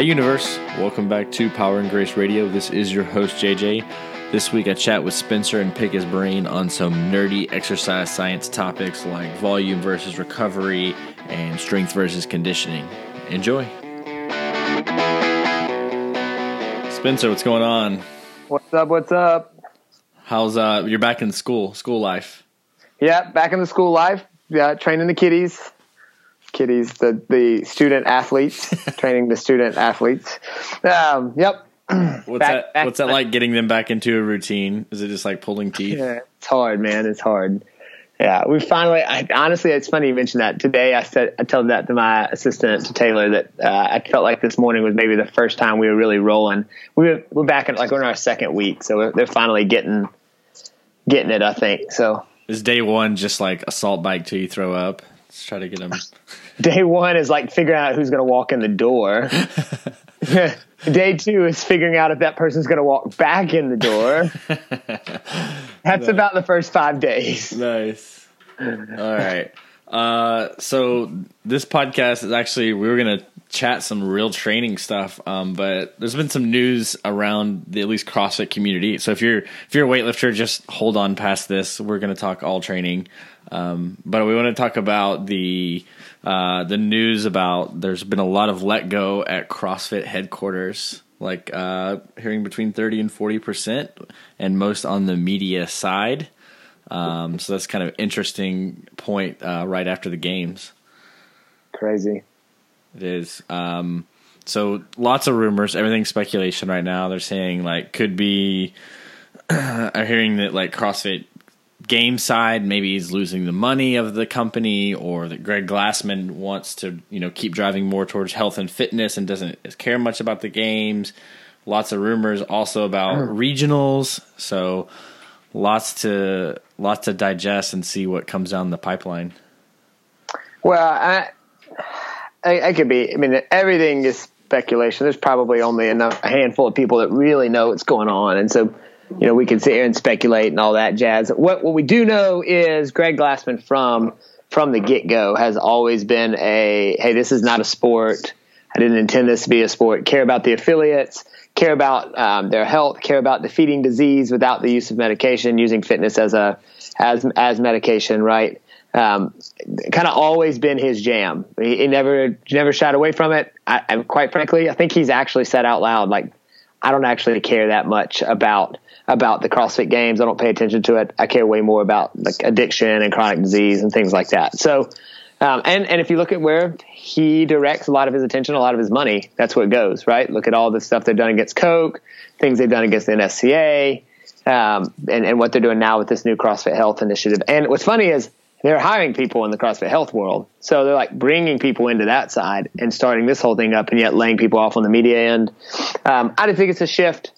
Hey, Universe. Welcome back to Power and Grace Radio. This is your host, JJ. This week I chat with Spencer and pick his brain on some nerdy exercise science topics like volume versus recovery and strength versus conditioning. Enjoy. Spencer, what's going on? What's up? What's up? How's uh you're back in school, school life? Yeah, back in the school life. Yeah, training the kiddies. Kiddies, the the student athletes, training the student athletes. Um, yep. What's Back- that back- what's that like getting them back into a routine? Is it just like pulling teeth? Yeah, it's hard, man. It's hard. Yeah, we finally. I, honestly, it's funny you mentioned that. Today, I said I told that to my assistant to Taylor that uh, I felt like this morning was maybe the first time we were really rolling. We were we're back in like we're in our second week, so we're, they're finally getting getting it. I think so. Is day one just like assault bike till you throw up? Let's try to get them. Day one is like figuring out who's going to walk in the door. Day two is figuring out if that person's going to walk back in the door. That's about the first five days. Nice. All right. Uh, so this podcast is actually we were gonna chat some real training stuff, um, but there's been some news around the at least CrossFit community. So if you're if you're a weightlifter, just hold on past this. We're gonna talk all training, um, but we want to talk about the uh, the news about there's been a lot of let go at CrossFit headquarters. Like uh, hearing between thirty and forty percent, and most on the media side. Um, so that's kind of interesting point uh, right after the games. Crazy. It is. Um, so lots of rumors, everything's speculation right now. They're saying like could be. I'm hearing that like CrossFit game side maybe he's losing the money of the company, or that Greg Glassman wants to you know keep driving more towards health and fitness and doesn't care much about the games. Lots of rumors also about regionals. So lots to lots to digest and see what comes down the pipeline. Well, I, I, I could be. I mean, everything is speculation. There's probably only enough a handful of people that really know what's going on, and so you know we can sit here and speculate and all that jazz. What what we do know is Greg Glassman from from the get go has always been a hey, this is not a sport. I didn't intend this to be a sport. Care about the affiliates. Care about um, their health. Care about defeating disease without the use of medication. Using fitness as a as as medication. Right um, kind of always been his jam. He, he never never shied away from it. I, quite frankly, I think he's actually said out loud, like, I don't actually care that much about about the CrossFit Games. I don't pay attention to it. I care way more about like addiction and chronic disease and things like that. So, um, and and if you look at where he directs a lot of his attention, a lot of his money, that's where it goes, right? Look at all the stuff they've done against Coke, things they've done against the NSCA, um, and and what they're doing now with this new CrossFit Health initiative. And what's funny is they're hiring people in the CrossFit health world. So they're like bringing people into that side and starting this whole thing up and yet laying people off on the media end. Um, I don't think it's a shift.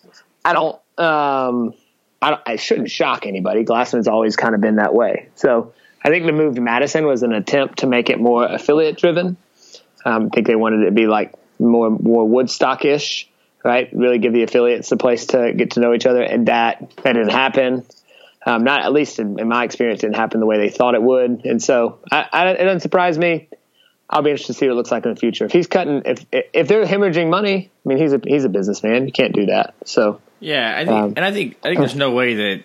I don't, um, I don't, I shouldn't shock anybody. Glassman's always kind of been that way. So I think the move to Madison was an attempt to make it more affiliate driven. Um, I think they wanted it to be like more, more Woodstock ish, right? Really give the affiliates a place to get to know each other. And that, that didn't happen um, not at least in, in, my experience, didn't happen the way they thought it would. And so I, I, it doesn't surprise me. I'll be interested to see what it looks like in the future. If he's cutting, if if they're hemorrhaging money, I mean, he's a he's a businessman. You can't do that. So yeah, I think, um, and I think I think there's no way that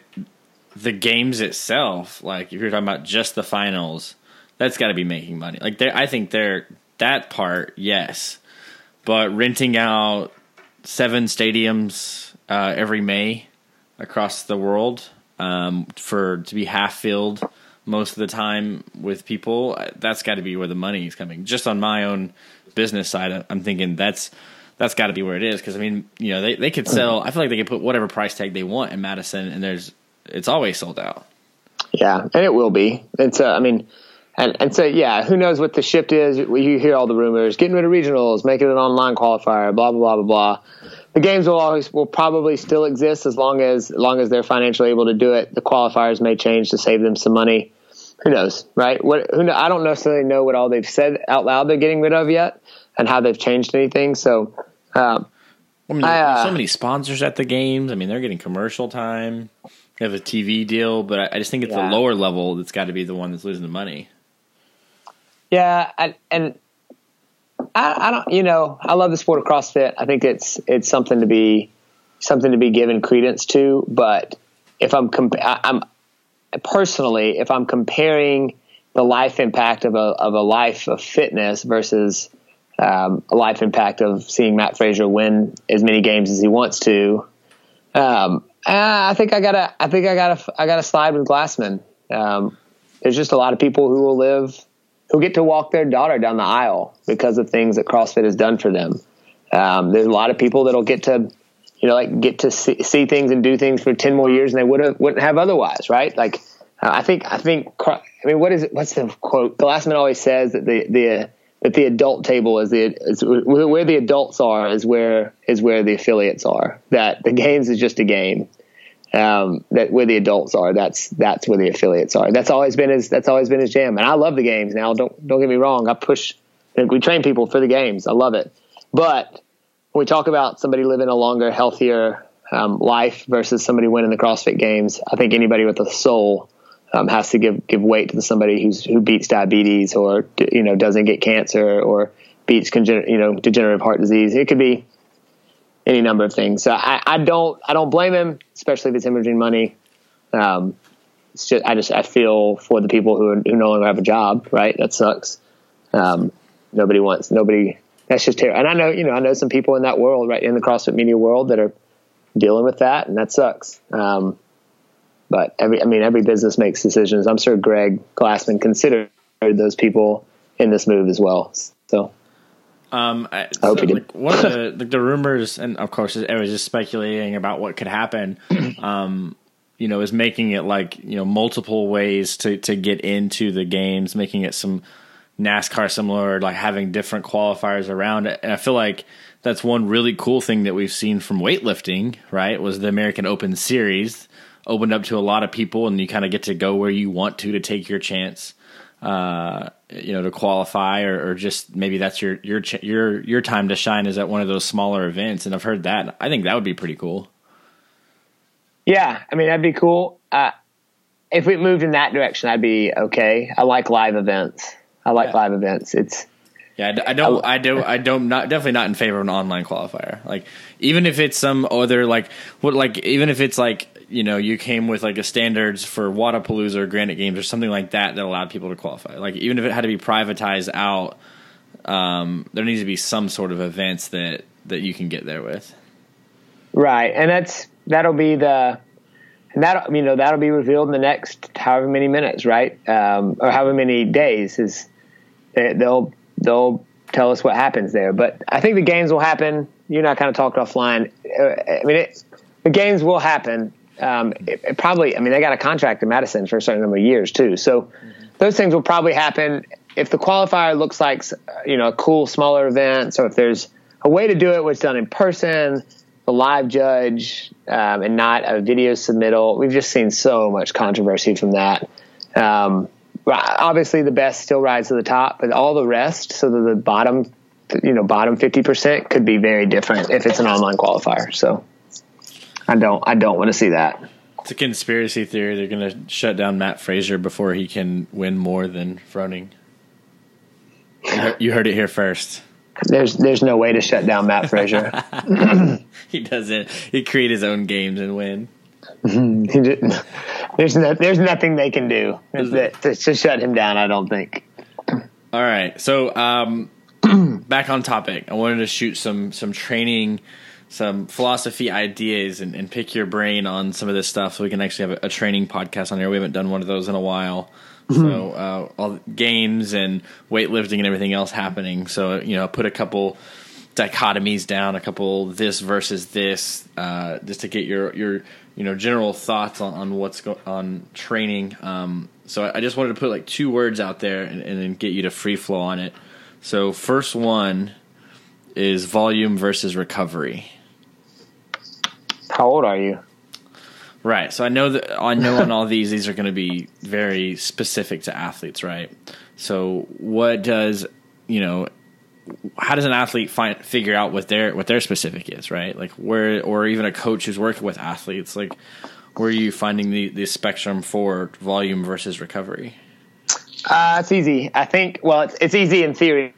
the games itself, like if you're talking about just the finals, that's got to be making money. Like I think they're that part, yes, but renting out seven stadiums uh, every May across the world um, for to be half filled most of the time with people. That's got to be where the money is coming. Just on my own business side, I'm thinking that's that's got to be where it is because I mean, you know, they they could sell. I feel like they could put whatever price tag they want in Madison, and there's it's always sold out. Yeah, and it will be. And so, I mean. And, and so, yeah, who knows what the shift is? You hear all the rumors, getting rid of regionals, making it an online qualifier, blah, blah, blah, blah, blah the games will always will probably still exist as long as, as long as they're financially able to do it. The qualifiers may change to save them some money. Who knows, right? What who I don't necessarily know what all they've said out loud they're getting rid of yet, and how they've changed anything. So, um, I mean, I, uh, so many sponsors at the games. I mean, they're getting commercial time. They have a TV deal, but I, I just think it's yeah. the lower level that's got to be the one that's losing the money. Yeah, and, I, I, don't. You know, I love the sport of CrossFit. I think it's it's something to be something to be given credence to. But if I'm I, I'm personally, if I'm comparing the life impact of a of a life of fitness versus um, a life impact of seeing Mat Fraser win as many games as he wants to, um, I think I gotta. I think I gotta. I gotta slide with Glassman. Um, there's just a lot of people who will live, who get to walk their daughter down the aisle because of things that CrossFit has done for them. Um, there's a lot of people that'll get to, you know, like get to see, see things and do things for ten more years than they would have wouldn't have otherwise, right? Like, uh, I think. I think. I mean, what is it? What's the quote? Glassman always says that the the that the adult table is the is where the adults are is where is where the affiliates are. That the games is just a game. Um, that where the adults are, that's that's where the affiliates are. That's always been his that's always been his jam. And I love the games. Now, don't don't get me wrong. I push. We train people for the games. I love it. But when we talk about somebody living a longer, healthier um, life versus somebody winning the CrossFit Games, I think anybody with a soul um, has to give give weight to somebody who's who beats diabetes or you know doesn't get cancer or beats congen- you know degenerative heart disease. It could be any number of things. So I, I don't I don't blame him, especially if it's hemorrhaging money. Um, it's just I just I feel for the people who are, who no longer have a job. Right, that sucks. Um, nobody wants nobody. That's just terrible. And I know you know I know some people in that world, right in the CrossFit media world, that are dealing with that, and that sucks. Um, but every, I mean, every business makes decisions. I'm sure Greg Glassman considered those people in this move as well. So, um, I, hope he did. Like, one of the, the, the rumors, and of course, I was just speculating about what could happen. Um, you know, is making it like you know multiple ways to to get into the games, making it some NASCAR similar, like having different qualifiers around it. And I feel like that's one really cool thing that we've seen from weightlifting. Right, was the American Open Series opened up to a lot of people, and you kind of get to go where you want to to take your chance. Uh, you know, to qualify, or, or, just maybe that's your your your your time to shine is at one of those smaller events. And I've heard that. I think that would be pretty cool. Yeah, I mean that'd be cool. Uh, if we moved in that direction, I'd be okay. I like live events. I like yeah. live events. It's yeah, I don't, I don't, I don't, not definitely not in favor of an online qualifier. Like, even if it's some other like what, like even if it's like you know you came with like a standards for Wodapalooza or Granite Games or something like that that allowed people to qualify. Like even if it had to be privatized out, um, there needs to be some sort of events that that you can get there with. Right, and that's that'll be the and that you know that'll be revealed in the next however many minutes, right, um, or however many days is they'll they'll tell us what happens there. But I think the games will happen. You and I kind of talked offline. Uh, I mean, it, the games will happen um, it, it probably, I mean, they got a contract in Madison for a certain number of years too. So mm-hmm. those things will probably happen if the qualifier looks like, you know, a cool smaller event. So if there's a way to do it where done in person, the live judge, um, and not a video submittal. We've just seen so much controversy from that. Um, obviously, the best still rides to the top, but all the rest, so that the bottom, you know, bottom fifty percent could be very different if it's an online qualifier. So. I don't. I don't want to see that. It's a conspiracy theory. They're going to shut down Mat Fraser before he can win more than Froning. You heard it here first. There's there's no way to shut down Mat Fraser. he doesn't. He create his own games and win. there's no, there's nothing they can do that, to, to, shut him down. I don't think. All right, so um, back on topic. I wanted to shoot some some training some philosophy ideas and, and, pick your brain on some of this stuff so we can actually have a, a training podcast on here. We haven't done one of those in a while. Mm-hmm. So uh, all games and weightlifting and everything else happening. So you know, put a couple dichotomies down, a couple this versus this, uh, just to get your your you know general thoughts on, on what's go- on training. Um, so I, I, just wanted to put like two words out there and, and then get you to free flow on it. So first one is volume versus recovery. How old are you? Right. So I know that I know on all these these are going to be very specific to athletes, right? So what does you know? How does an athlete find figure out what their what their specific is, right? Like where, or even a coach who's working with athletes, like where are you finding the the spectrum for volume versus recovery? Uh, it's easy. I think. Well, it's it's easy in theory.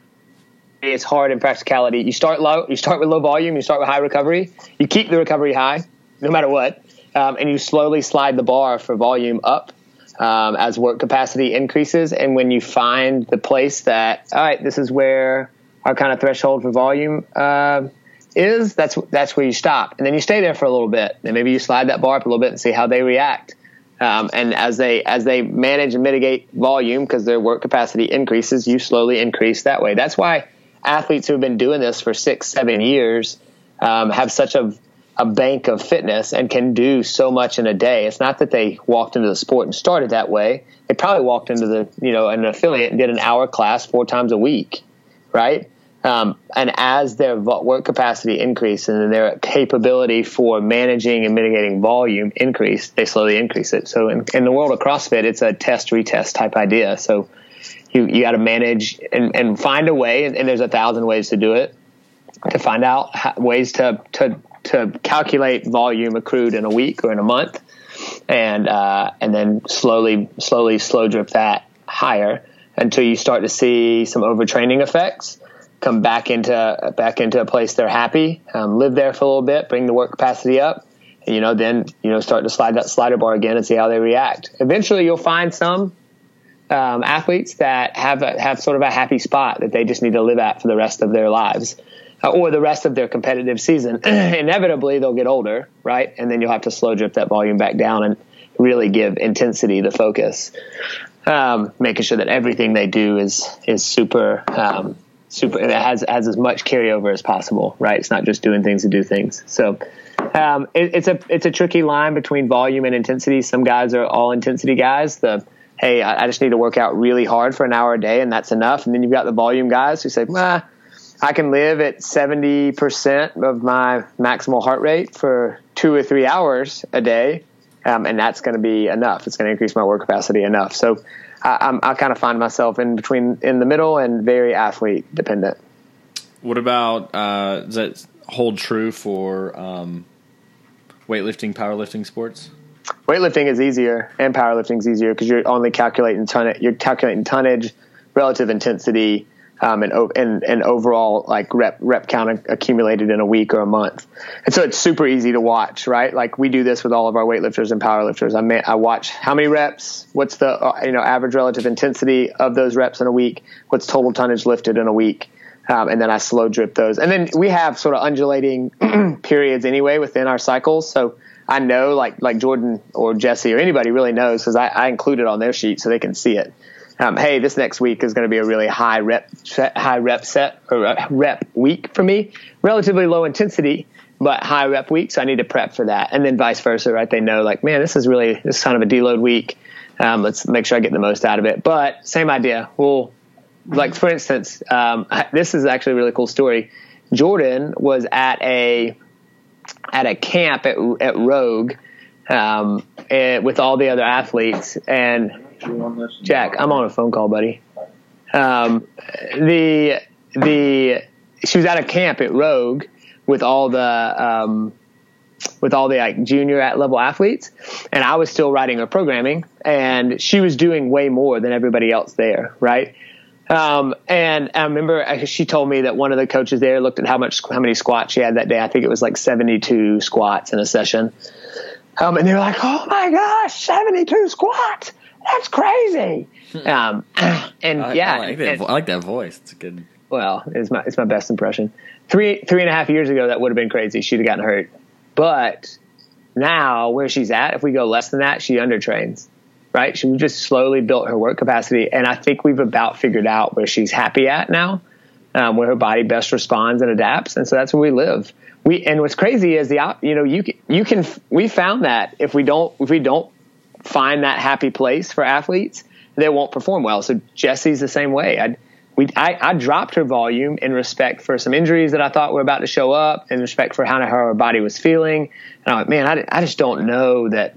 it's hard in practicality. You start low, you start with low volume, you start with high recovery. You keep the recovery high, no matter what, um, and you slowly slide the bar for volume up um, as work capacity increases. And when you find the place that, all right, this is where our kind of threshold for volume uh, is, that's that's where you stop, and then you stay there for a little bit, and maybe you slide that bar up a little bit and see how they react. Um, and as they as they manage and mitigate volume because their work capacity increases, you slowly increase that way. That's why athletes who have been doing this for six, seven years um, have such a a bank of fitness and can do so much in a day. It's not that they walked into the sport and started that way. They probably walked into the you know an affiliate and did an hour class four times a week, right? Um, and as their work capacity increases and their capability for managing and mitigating volume increase, they slowly increase it. So in, in the world of CrossFit, it's a test retest type idea. So you, you got to manage and, and find a way, and, and, there's a thousand ways to do it, to find out how, ways to, to, to calculate volume accrued in a week or in a month. And, uh, and then slowly, slowly slow drip that higher until you start to see some overtraining effects come back into back into a place they're happy, um, live there for a little bit, bring the work capacity up, and, you know, then you know start to slide that slider bar again and see how they react. Eventually, you'll find some um, athletes that have a, have sort of a happy spot that they just need to live at for the rest of their lives. Uh, or the rest of their competitive season. Inevitably, they'll get older, right? And then you'll have to slow drip that volume back down and really give intensity the focus, um, making sure that everything they do is is super um, super it has has as much carryover as possible right? It's not just doing things to do things. So um, it, it's a it's a tricky line between volume and intensity. Some guys are all intensity guys. The hey I, I just need to work out really hard for an hour a day and that's enough. And then you've got the volume guys who say ah, I can live at 70% of my maximal heart rate for two or three hours a day um, and that's going to be enough it's going to increase my work capacity enough so I, I kind of find myself in between, in the middle, and very athlete dependent. What about uh, does that hold true for um, weightlifting, powerlifting sports? Weightlifting is easier, and powerlifting is easier because you're only calculating tonnage. You're calculating tonnage, relative intensity, um, and, and, and overall like rep rep count accumulated in a week or a month. And so it's super easy to watch, right? Like we do this with all of our weightlifters and powerlifters. I may, I watch how many reps, what's the uh, you know average relative intensity of those reps in a week, what's total tonnage lifted in a week. Um, and then I slow drip those. And then we have sort of undulating periods anyway within our cycles. So I know like like Jordan or Jesse or anybody really knows because I, I include it on their sheet so they can see it um, hey, this next week is going to be a really high rep, high rep set or rep week for me. Relatively low intensity, but high rep week. So I need to prep for that. And then vice versa, right? They know like, man, this is really, this is kind of a deload week. Um, let's make sure I get the most out of it. But same idea. Well, like for instance, um, this is actually a really cool story. Jordan was at a, at a camp at, at Rogue, um, eh, with all the other athletes and Jack, I'm on a phone call, buddy. Um, the the she was at a camp at Rogue with all the um, with all the like junior at level athletes, and I was still writing her programming, and she was doing way more than everybody else there, right? Um, and I remember she told me that one of the coaches there looked at how much how many squats she had that day. I think it was like 72 squats in a session. Um, and they were like, "Oh my gosh, 72 squats!" That's crazy. Hmm. Um, and I, yeah, I like, that, and, I like that voice. It's good. Well, it's my it's my best impression. Three three and a half years ago, that would have been crazy. She'd have gotten hurt. But now, where she's at, if we go less than that, she undertrains. Right? She just slowly built her work capacity, and I think we've about figured out where she's happy at now, um, where her body best responds and adapts, and so that's where we live. We and what's crazy is the you know you can, you can we found that if we don't if we don't find that happy place for athletes, they won't perform well. So Jesse's the same way. I, we, I, I, dropped her volume in respect for some injuries that I thought were about to show up, in respect for how her body was feeling. And I'm like, man, I, I just don't know that.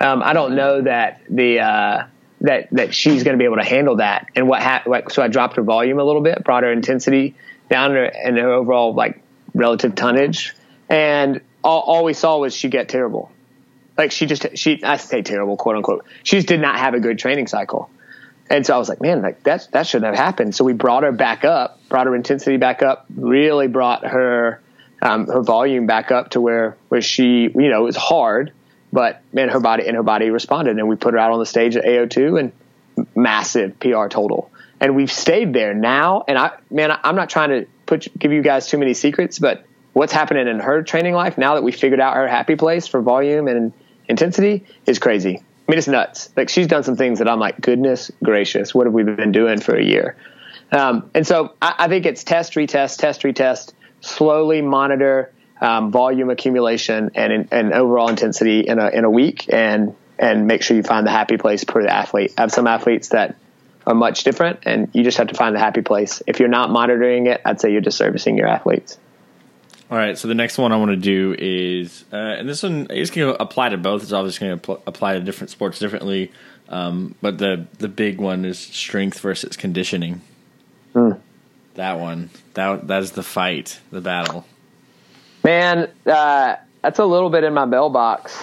Um, I don't know that the uh, that that she's going to be able to handle that. And what, ha- what so I dropped her volume a little bit, brought her intensity down, her, and her overall like relative tonnage, and all, all we saw was she get terrible like she just she I say terrible quote unquote. She just did not have a good training cycle. And so I was like, man, like that that shouldn't have happened. So we brought her back up, brought her intensity back up, really brought her um, her volume back up to where where she, you know, it was hard, but man, her body and her body responded, and we put her out on the stage at AO2 and massive PR total, and we've stayed there now. And I, man, I'm not trying to put give you guys too many secrets, but what's happening in her training life now that we figured out her happy place for volume and intensity is crazy. I mean, it's nuts. Like she's done some things that I'm like, goodness gracious, what have we been doing for a year? Um, and so I, I, think it's test, retest, test, retest, slowly monitor um, volume accumulation and, and overall intensity in a, in a week and, and make sure you find the happy place per the athlete. I have some athletes that are much different and you just have to find the happy place. If you're not monitoring it, I'd say you're disservicing your athletes. All right, so the next one I want to do is, uh, and this one is going to apply to both. It's obviously going to pl- apply to different sports differently, um, but the the big one is strength versus conditioning. Mm. That one, that that is the fight, the battle. Man, uh, that's a little bit in my bell box,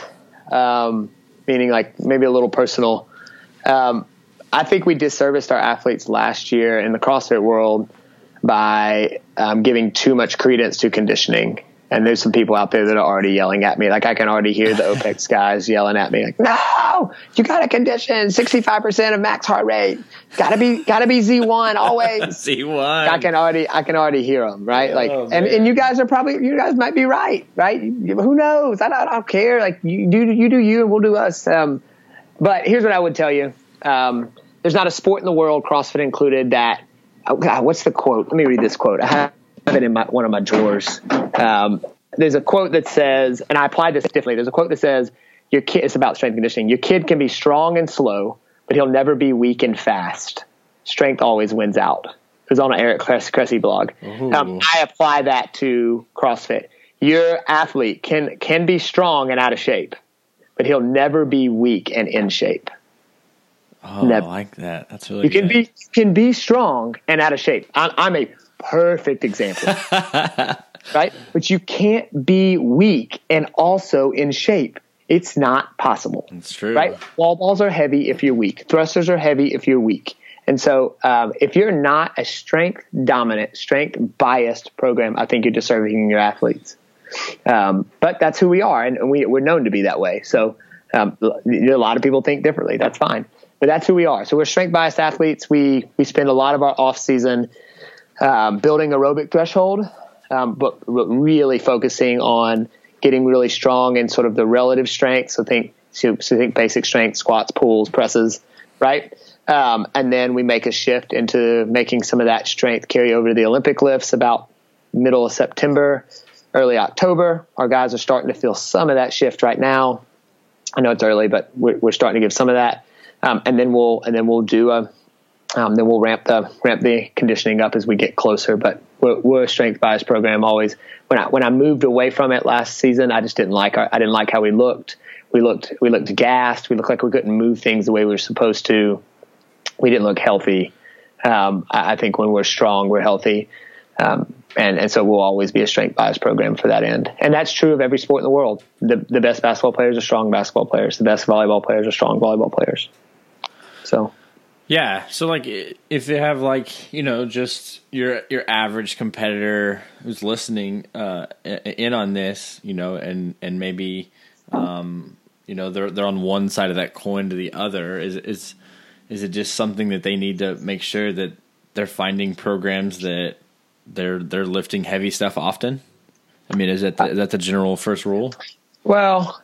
um, meaning like maybe a little personal. Um, I think we disserviced our athletes last year in the CrossFit world by um, giving too much credence to conditioning. And there's some people out there that are already yelling at me. Like I can already hear the OPEX guys yelling at me, like, "No, you got to condition 65% of max heart rate. Got to be, got to be Z1 always." Z1. I can already, I can already hear them, right? like, oh, and, and you guys are probably, you guys might be right, right? Who knows? I don't, I don't care. Like you do, you do you, and we'll do us. Um, but here's what I would tell you: um, there's not a sport in the world, CrossFit included, that oh God, what's the quote? Let me read this quote. I have it in my, one of my drawers. Um, there's a quote that says, and I apply this differently. There's a quote that says, "Your kid." It's about strength conditioning. Your kid can be strong and slow, but he'll never be weak and fast. Strength always wins out. It was on an Eric Cressey blog. Um, I apply that to CrossFit. Your athlete can can be strong and out of shape, but he'll never be weak and in shape. Oh, Never. I like that. That's really you can good. be can be strong and out of shape. I'm, I'm a perfect example, right? But you can't be weak and also in shape. It's not possible. It's true, right? Wall balls are heavy if you're weak. Thrusters are heavy if you're weak. And so, um, if you're not a strength dominant, strength biased program, I think you're disservicing your athletes. Um, but that's who we are, and we, we're known to be that way. So, um, a lot of people think differently. That's fine but that's who we are. So we're strength biased athletes. We we spend a lot of our off season um, building aerobic threshold, um, but really focusing on getting really strong in sort of the relative strength. So think so, so think basic strength, squats, pulls, presses, right? Um, and then we make a shift into making some of that strength carry over to the Olympic lifts about middle of September, early October. Our guys are starting to feel some of that shift right now. I know it's early, but we're, we're starting to give some of that um, and then we'll and then we'll do a um, then we'll ramp the ramp the conditioning up as we get closer. But we're, we're a strength bias program always. When I when I moved away from it last season, I just didn't like our, I didn't like how we looked. We looked we looked gassed. We looked like we couldn't move things the way we were supposed to. We didn't look healthy. Um, I, I, think when we're strong, we're healthy. Um, and, and so we'll always be a strength bias program for that end. And that's true of every sport in the world. The, the best basketball players are strong basketball players. The best volleyball players are strong volleyball players. So yeah, so like if you have like you know just your your average competitor who's listening uh, in on this, you know, and and maybe um, you know they're they're on one side of that coin to the other. Is is is it just something that they need to make sure that they're finding programs that they're they're lifting heavy stuff often? I mean, is that the, is that the general first rule? Well,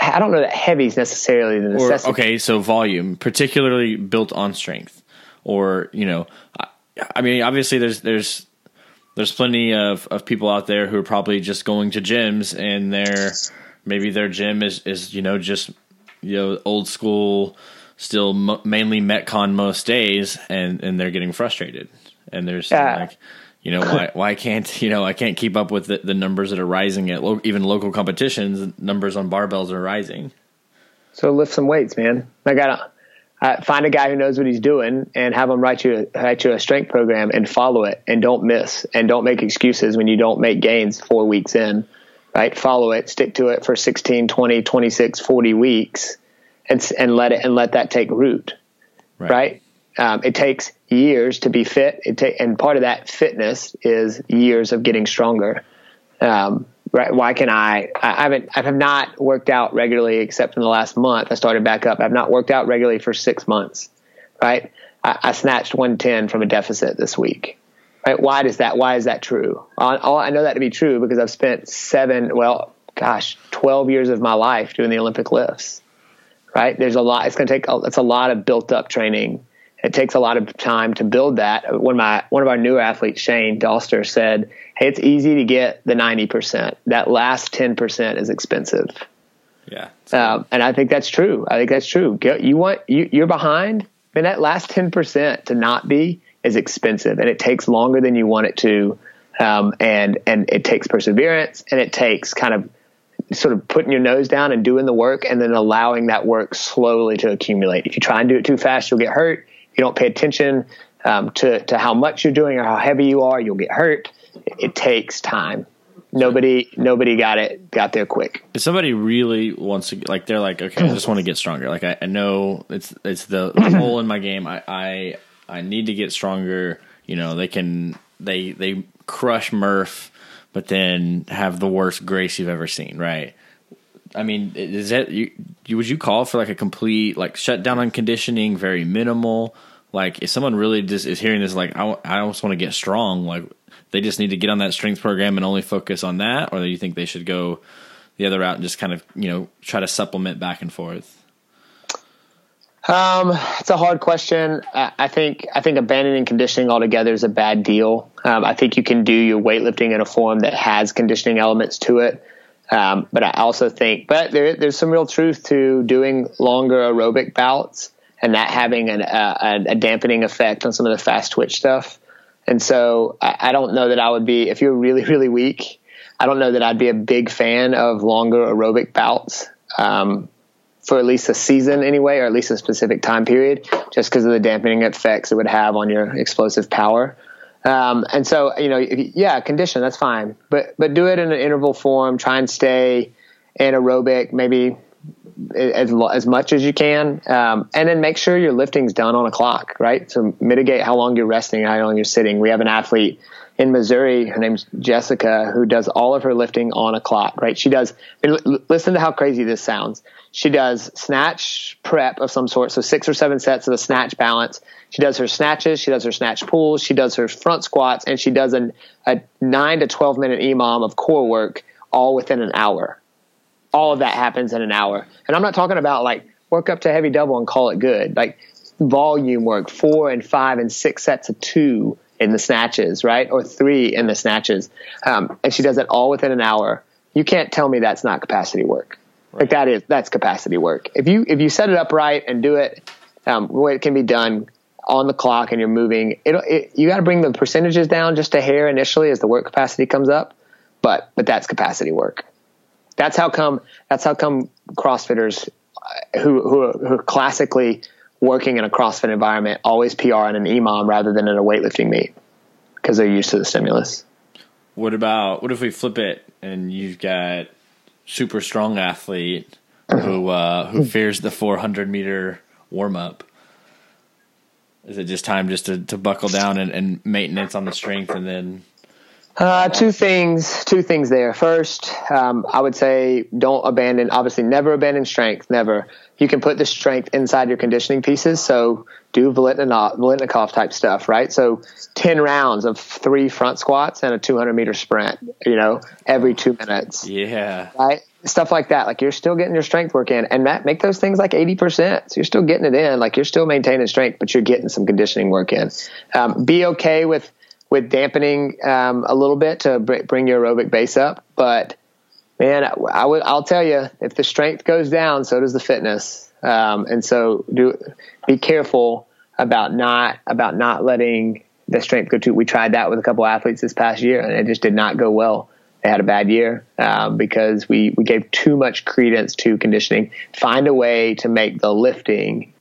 I don't know that heavy is necessarily the necessity. Or, okay, so volume, particularly built on strength, or you know, I, I, mean, obviously there's there's there's plenty of of people out there who are probably just going to gyms and their maybe their gym is is you know just you know old school, still mainly metcon most days, and and they're getting frustrated, and there's yeah. like you know why why can't you know I can't keep up with the, the numbers that are rising at lo- even local competitions. Numbers on barbells are rising. So lift some weights, man. I gotta uh, find a guy who knows what he's doing and have him write you write you a strength program and follow it and don't miss and don't make excuses when you don't make gains four weeks in. Right, follow it, stick to it for 16, 20, 26, 40 weeks, and and let it and let that take root. right? right? Um, it takes years to be fit. It ta- and part of that fitness is years of getting stronger. Um, right? Why can I? I haven't. I have not worked out regularly except in the last month. I started back up. I've not worked out regularly for six months. Right? I, I snatched 110 from a deficit this week. Right? Why does that? Why is that true? I know that to be true because I've spent seven, well, gosh, 12 years of my life doing the Olympic lifts. Right? There's a lot. It's going to take. It's a lot of built up training. It takes a lot of time to build that. One of my one of our new athletes, Shane Dalster, said, "Hey, it's easy to get the 90 percent. That last 10 percent is expensive." Yeah, um, and I think that's true. I think that's true. You want you, you're behind, and that last 10 percent to not be is expensive and it takes longer than you want it to. Um, and, and it takes perseverance and it takes kind of sort of putting your nose down and doing the work and then allowing that work slowly to accumulate. If you try and do it too fast, you'll get hurt. You don't pay attention um, to, to how much you're doing or how heavy you are, you'll get hurt. It, it takes time nobody nobody got it got there quick if somebody really wants to like they're like okay i just want to get stronger like i, I know it's it's the, the hole in my game I, I I need to get stronger. You know, they can they they crush Murph, but then have the worst grace you've ever seen, right? I mean, is that you, you would you call for like a complete like shutdown on conditioning, very minimal? Like, if someone really just is hearing this, like, I, I just want to get strong, like, they just need to get on that strength program and only focus on that, or do you think they should go the other route and just kind of you know try to supplement back and forth? Um, it's a hard question. I think I think abandoning conditioning altogether is a bad deal. Um, I think you can do your weightlifting in a form that has conditioning elements to it. Um, but I also think, but there, there's some real truth to doing longer aerobic bouts and that having an, uh, a dampening effect on some of the fast twitch stuff. And so I, I don't know that I would be, if you're really, really weak, I don't know that I'd be a big fan of longer aerobic bouts. Um, for at least a season anyway, or at least a specific time period, just because of the dampening effects it would have on your explosive power. Um, and so, you know, yeah, condition that's fine, but but do it in an interval form. Try and stay anaerobic, maybe as as much as you can, um, and then make sure your lifting's done on a clock, right? So mitigate how long you're resting, how long you're sitting. We have an athlete in Missouri. Her name's Jessica, who does all of her lifting on a clock, right? She does, listen to how crazy this sounds. She does snatch prep of some sort, so six or seven sets of a snatch balance. She does her snatches, she does her snatch pulls, she does her front squats, and she does an, a nine to 12 minute EMOM of core work all within an hour. All of that happens in an hour. And I'm not talking about like work up to heavy double and call it good. Like volume work, four and five and six sets of two in the snatches, right? Or three in the snatches. Um, and she does it all within an hour. You can't tell me that's not capacity work. Right. Like that is, that's capacity work. If you, if you set it up right and do it, um, where it can be done on the clock and you're moving, it, it you got to bring the percentages down just a hair initially as the work capacity comes up. But, but that's capacity work. That's how come, that's how come CrossFitters uh, who, who are, who are classically working in a CrossFit environment always PR on an EMOM rather than in a weightlifting meet because they're used to the stimulus. What about what if we flip it and you've got super strong athlete who uh, who fears the 400 meter warm up? Is it just time just to, to buckle down and, and maintenance on the strength and then uh, two things, two things there. First, um, I would say don't abandon, obviously never abandon strength, never. You can put the strength inside your conditioning pieces. So do Biletnikoff type stuff, right? So 10 rounds of three front squats and a 200 meter sprint, you know, every two minutes. Yeah. Right? Stuff like that. Like you're still getting your strength work in and Matt, make those things like 80%. So you're still getting it in. Like you're still maintaining strength, but you're getting some conditioning work in. Um, be okay with, with dampening um, a little bit to bring your aerobic base up. But man, I would I'll tell you if the strength goes down, so does the fitness. Um, and so do be careful about not about not letting the strength go too. We tried that with a couple athletes this past year, and it just did not go well. They had a bad year um, because we we gave too much credence to conditioning. Find a way to make the lifting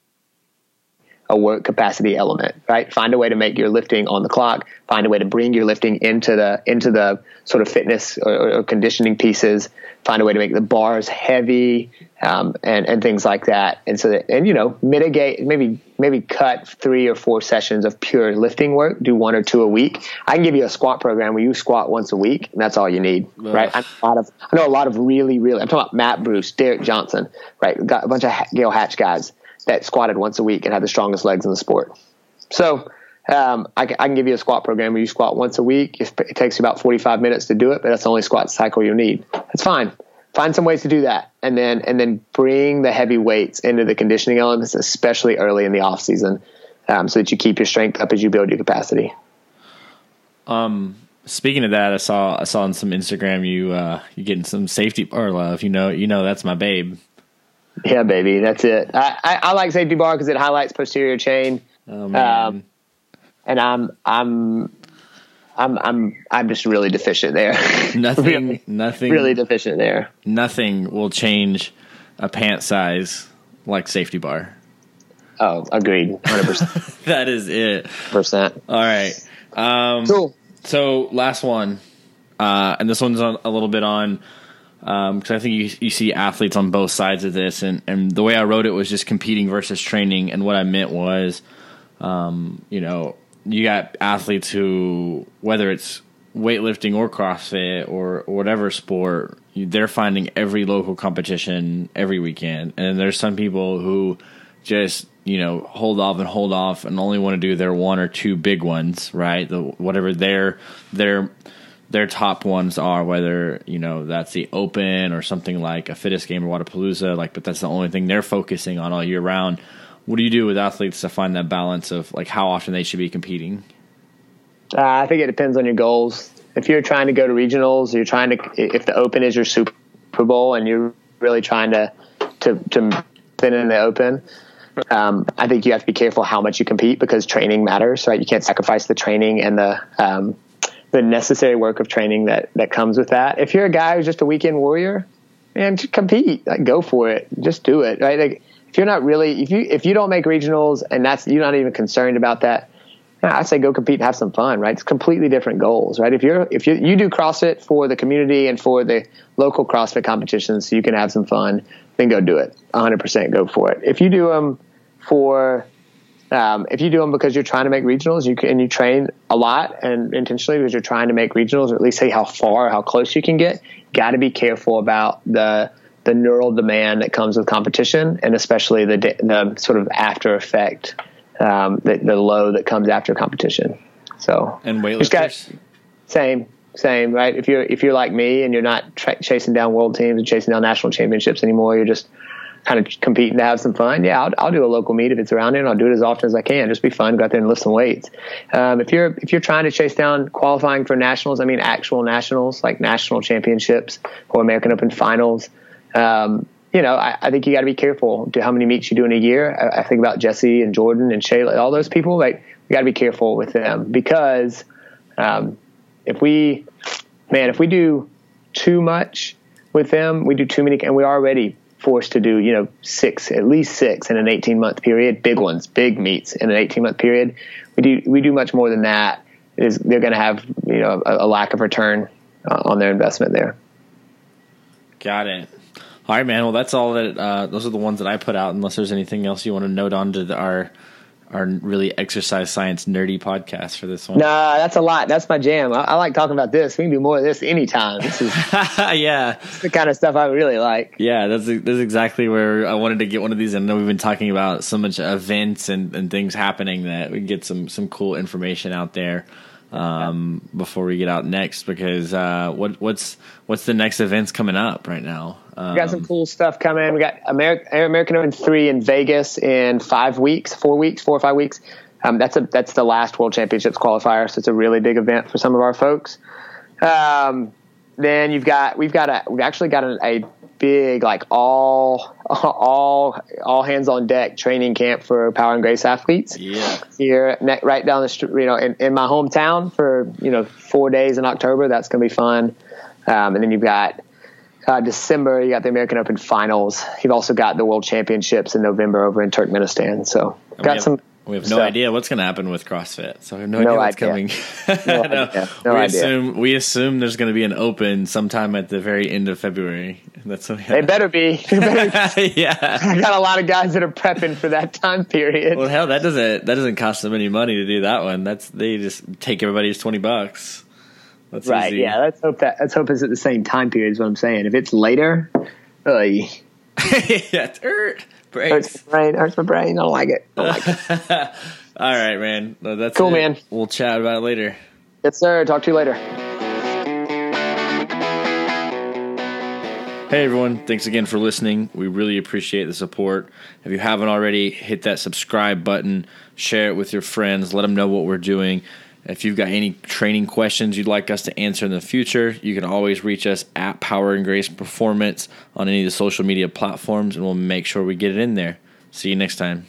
a work capacity element, right? Find a way to make your lifting on the clock. Find a way to bring your lifting into the into the sort of fitness or, or conditioning pieces. Find a way to make the bars heavy um, and and things like that. And so that, and you know mitigate maybe maybe cut three or four sessions of pure lifting work. Do one or two a week. I can give you a squat program where you squat once a week, and that's all you need, Ugh. right? I know, a lot of I know a lot of really really. I'm talking about Matt Bruce, Derek Johnson, right? Got a bunch of Gayle Hatch guys that squatted once a week and had the strongest legs in the sport. So um, I, I, can give you a squat program where you squat once a week. It, it takes you about 45 minutes to do it, but that's the only squat cycle you need. That's fine. Find some ways to do that, and then and then bring the heavy weights into the conditioning elements, especially early in the off season, um, so that you keep your strength up as you build your capacity. Um, speaking of that, I saw I saw on some Instagram you uh, you getting some safety bar love. You know, you know that's my babe. Yeah, baby, that's it. I, I, I like safety bar because it highlights posterior chain. Oh man. Um, and I'm I'm I'm I'm I'm just really deficient there. Nothing really, nothing really deficient there. Nothing will change a pant size like safety bar. Oh, agreed. 100%. that is it. Percent. All right. Um, cool. So last one, uh, and this one's on, a little bit on because um, I think you, you see athletes on both sides of this, and, and the way I wrote it was just competing versus training, and what I meant was, um, you know, you got athletes who, whether it's weightlifting or CrossFit or, or whatever sport, they're finding every local competition every weekend, and there's some people who just you know hold off and hold off and only want to do their one or two big ones, right? The whatever their their their top ones are whether you know that's the open or something like a fittest game or Wodapalooza like but that's the only thing they're focusing on all year round. What do you do with athletes to find that balance of like how often they should be competing? Uh, i think it depends on your goals. If you're trying to go to regionals you're trying to if the open is your super bowl and you're really trying to to to fit in the open um, I think you have to be careful how much you compete because training matters, right? You can't sacrifice the training and the um, the necessary work of training that that comes with that. If you're a guy who's just a weekend warrior, man, compete, like go for it, just do it, right? Like if you're not really if you if you don't make regionals and that's you're not even concerned about that, I say go compete and have some fun, right? It's completely different goals, right? If you're if you you do CrossFit for the community and for the local CrossFit competitions, so you can have some fun, then go do it. 100% go for it. If you do them for um, if you do them because you're trying to make regionals, you can, and you train a lot and intentionally because you're trying to make regionals, or at least see how far, how close you can get. Got to be careful about the the neural demand that comes with competition, and especially the the sort of after effect, um, the, the low that comes after competition. So and weightlifters, got, same same right. If you're if you're like me and you're not tra- chasing down world teams and chasing down national championships anymore, you're just kind of competing to have some fun, yeah, I'll, I'll do a local meet if it's around here, and I'll do it as often as I can. Just be fun, go out there and lift some weights. Um, if you're if you're trying to chase down qualifying for nationals, I mean actual nationals like national championships or American Open finals. Um, you know, I, I think you got to be careful to how many meets you do in a year. I, I think about Jesse and Jordan and Shayla, all those people. Like, we got to be careful with them because um, if we, man, if we do too much with them, we do too many, and we already forced to do, you know, six, at least six in an 18 month period, big ones, big meets in an 18 month period. We do, we do much more than that. It is, they're going to have, you know, a, a lack of return uh, on their investment there. Got it. All right, man. Well, that's all that, uh, those are the ones that I put out, unless there's anything else you want to note on to the, our, our really exercise science nerdy podcast for this one. Nah, that's a lot. That's my jam. I, I, like talking about this. We can do more of this anytime. This is yeah, the kind of stuff I really like. Yeah, that's that's exactly where I wanted to get one of these. I know we've been talking about so much events and, and things happening that we can get some some cool information out there um, before we get out next. Because uh, what what's what's the next events coming up right now? Um, we got some cool stuff coming. We got American American Open three in Vegas in five weeks, four weeks, four or five weeks. Um, that's a that's the last World Championships qualifier, so it's a really big event for some of our folks. Um, then you've got we've got a we've actually got a, a big like all all all hands on deck training camp for power and grace athletes. Yeah, here right down the street, you know, in, in my hometown for you know four days in October. That's going to be fun. Um, and then you've got uh, December, you got the American Open finals. You've also got the World Championships in November over in Turkmenistan. So got some We have no So- idea what's going to happen with CrossFit, so we have no, No idea what's idea. coming. No idea. No we idea. assume we assume there's going to be an open sometime at the very end of February. That's what They better be. They better- yeah. I got a lot of guys that are prepping for that time period. Well, hell, that doesn't that doesn't cost them any money to do that one. That's they just take everybody's twenty bucks. That's right? easy. Yeah. Let's hope that. Let's hope it's at the same time period. Is what I'm saying. If it's later, uh, yeah. It's, er, hurts my brain. Hurts my brain. I don't like it. I don't like it. All right, man. No, that's Cool, it. man. We'll chat about it later. yes, sir. Talk to you later. Hey everyone, thanks again for listening. We really appreciate the support. If you haven't already, hit that subscribe button, share it with your friends, let them know what we're doing. If you've got any training questions you'd like us to answer in the future, you can always reach us at Power and Grace Performance on any of the social media platforms, and we'll make sure we get it in there. See you next time.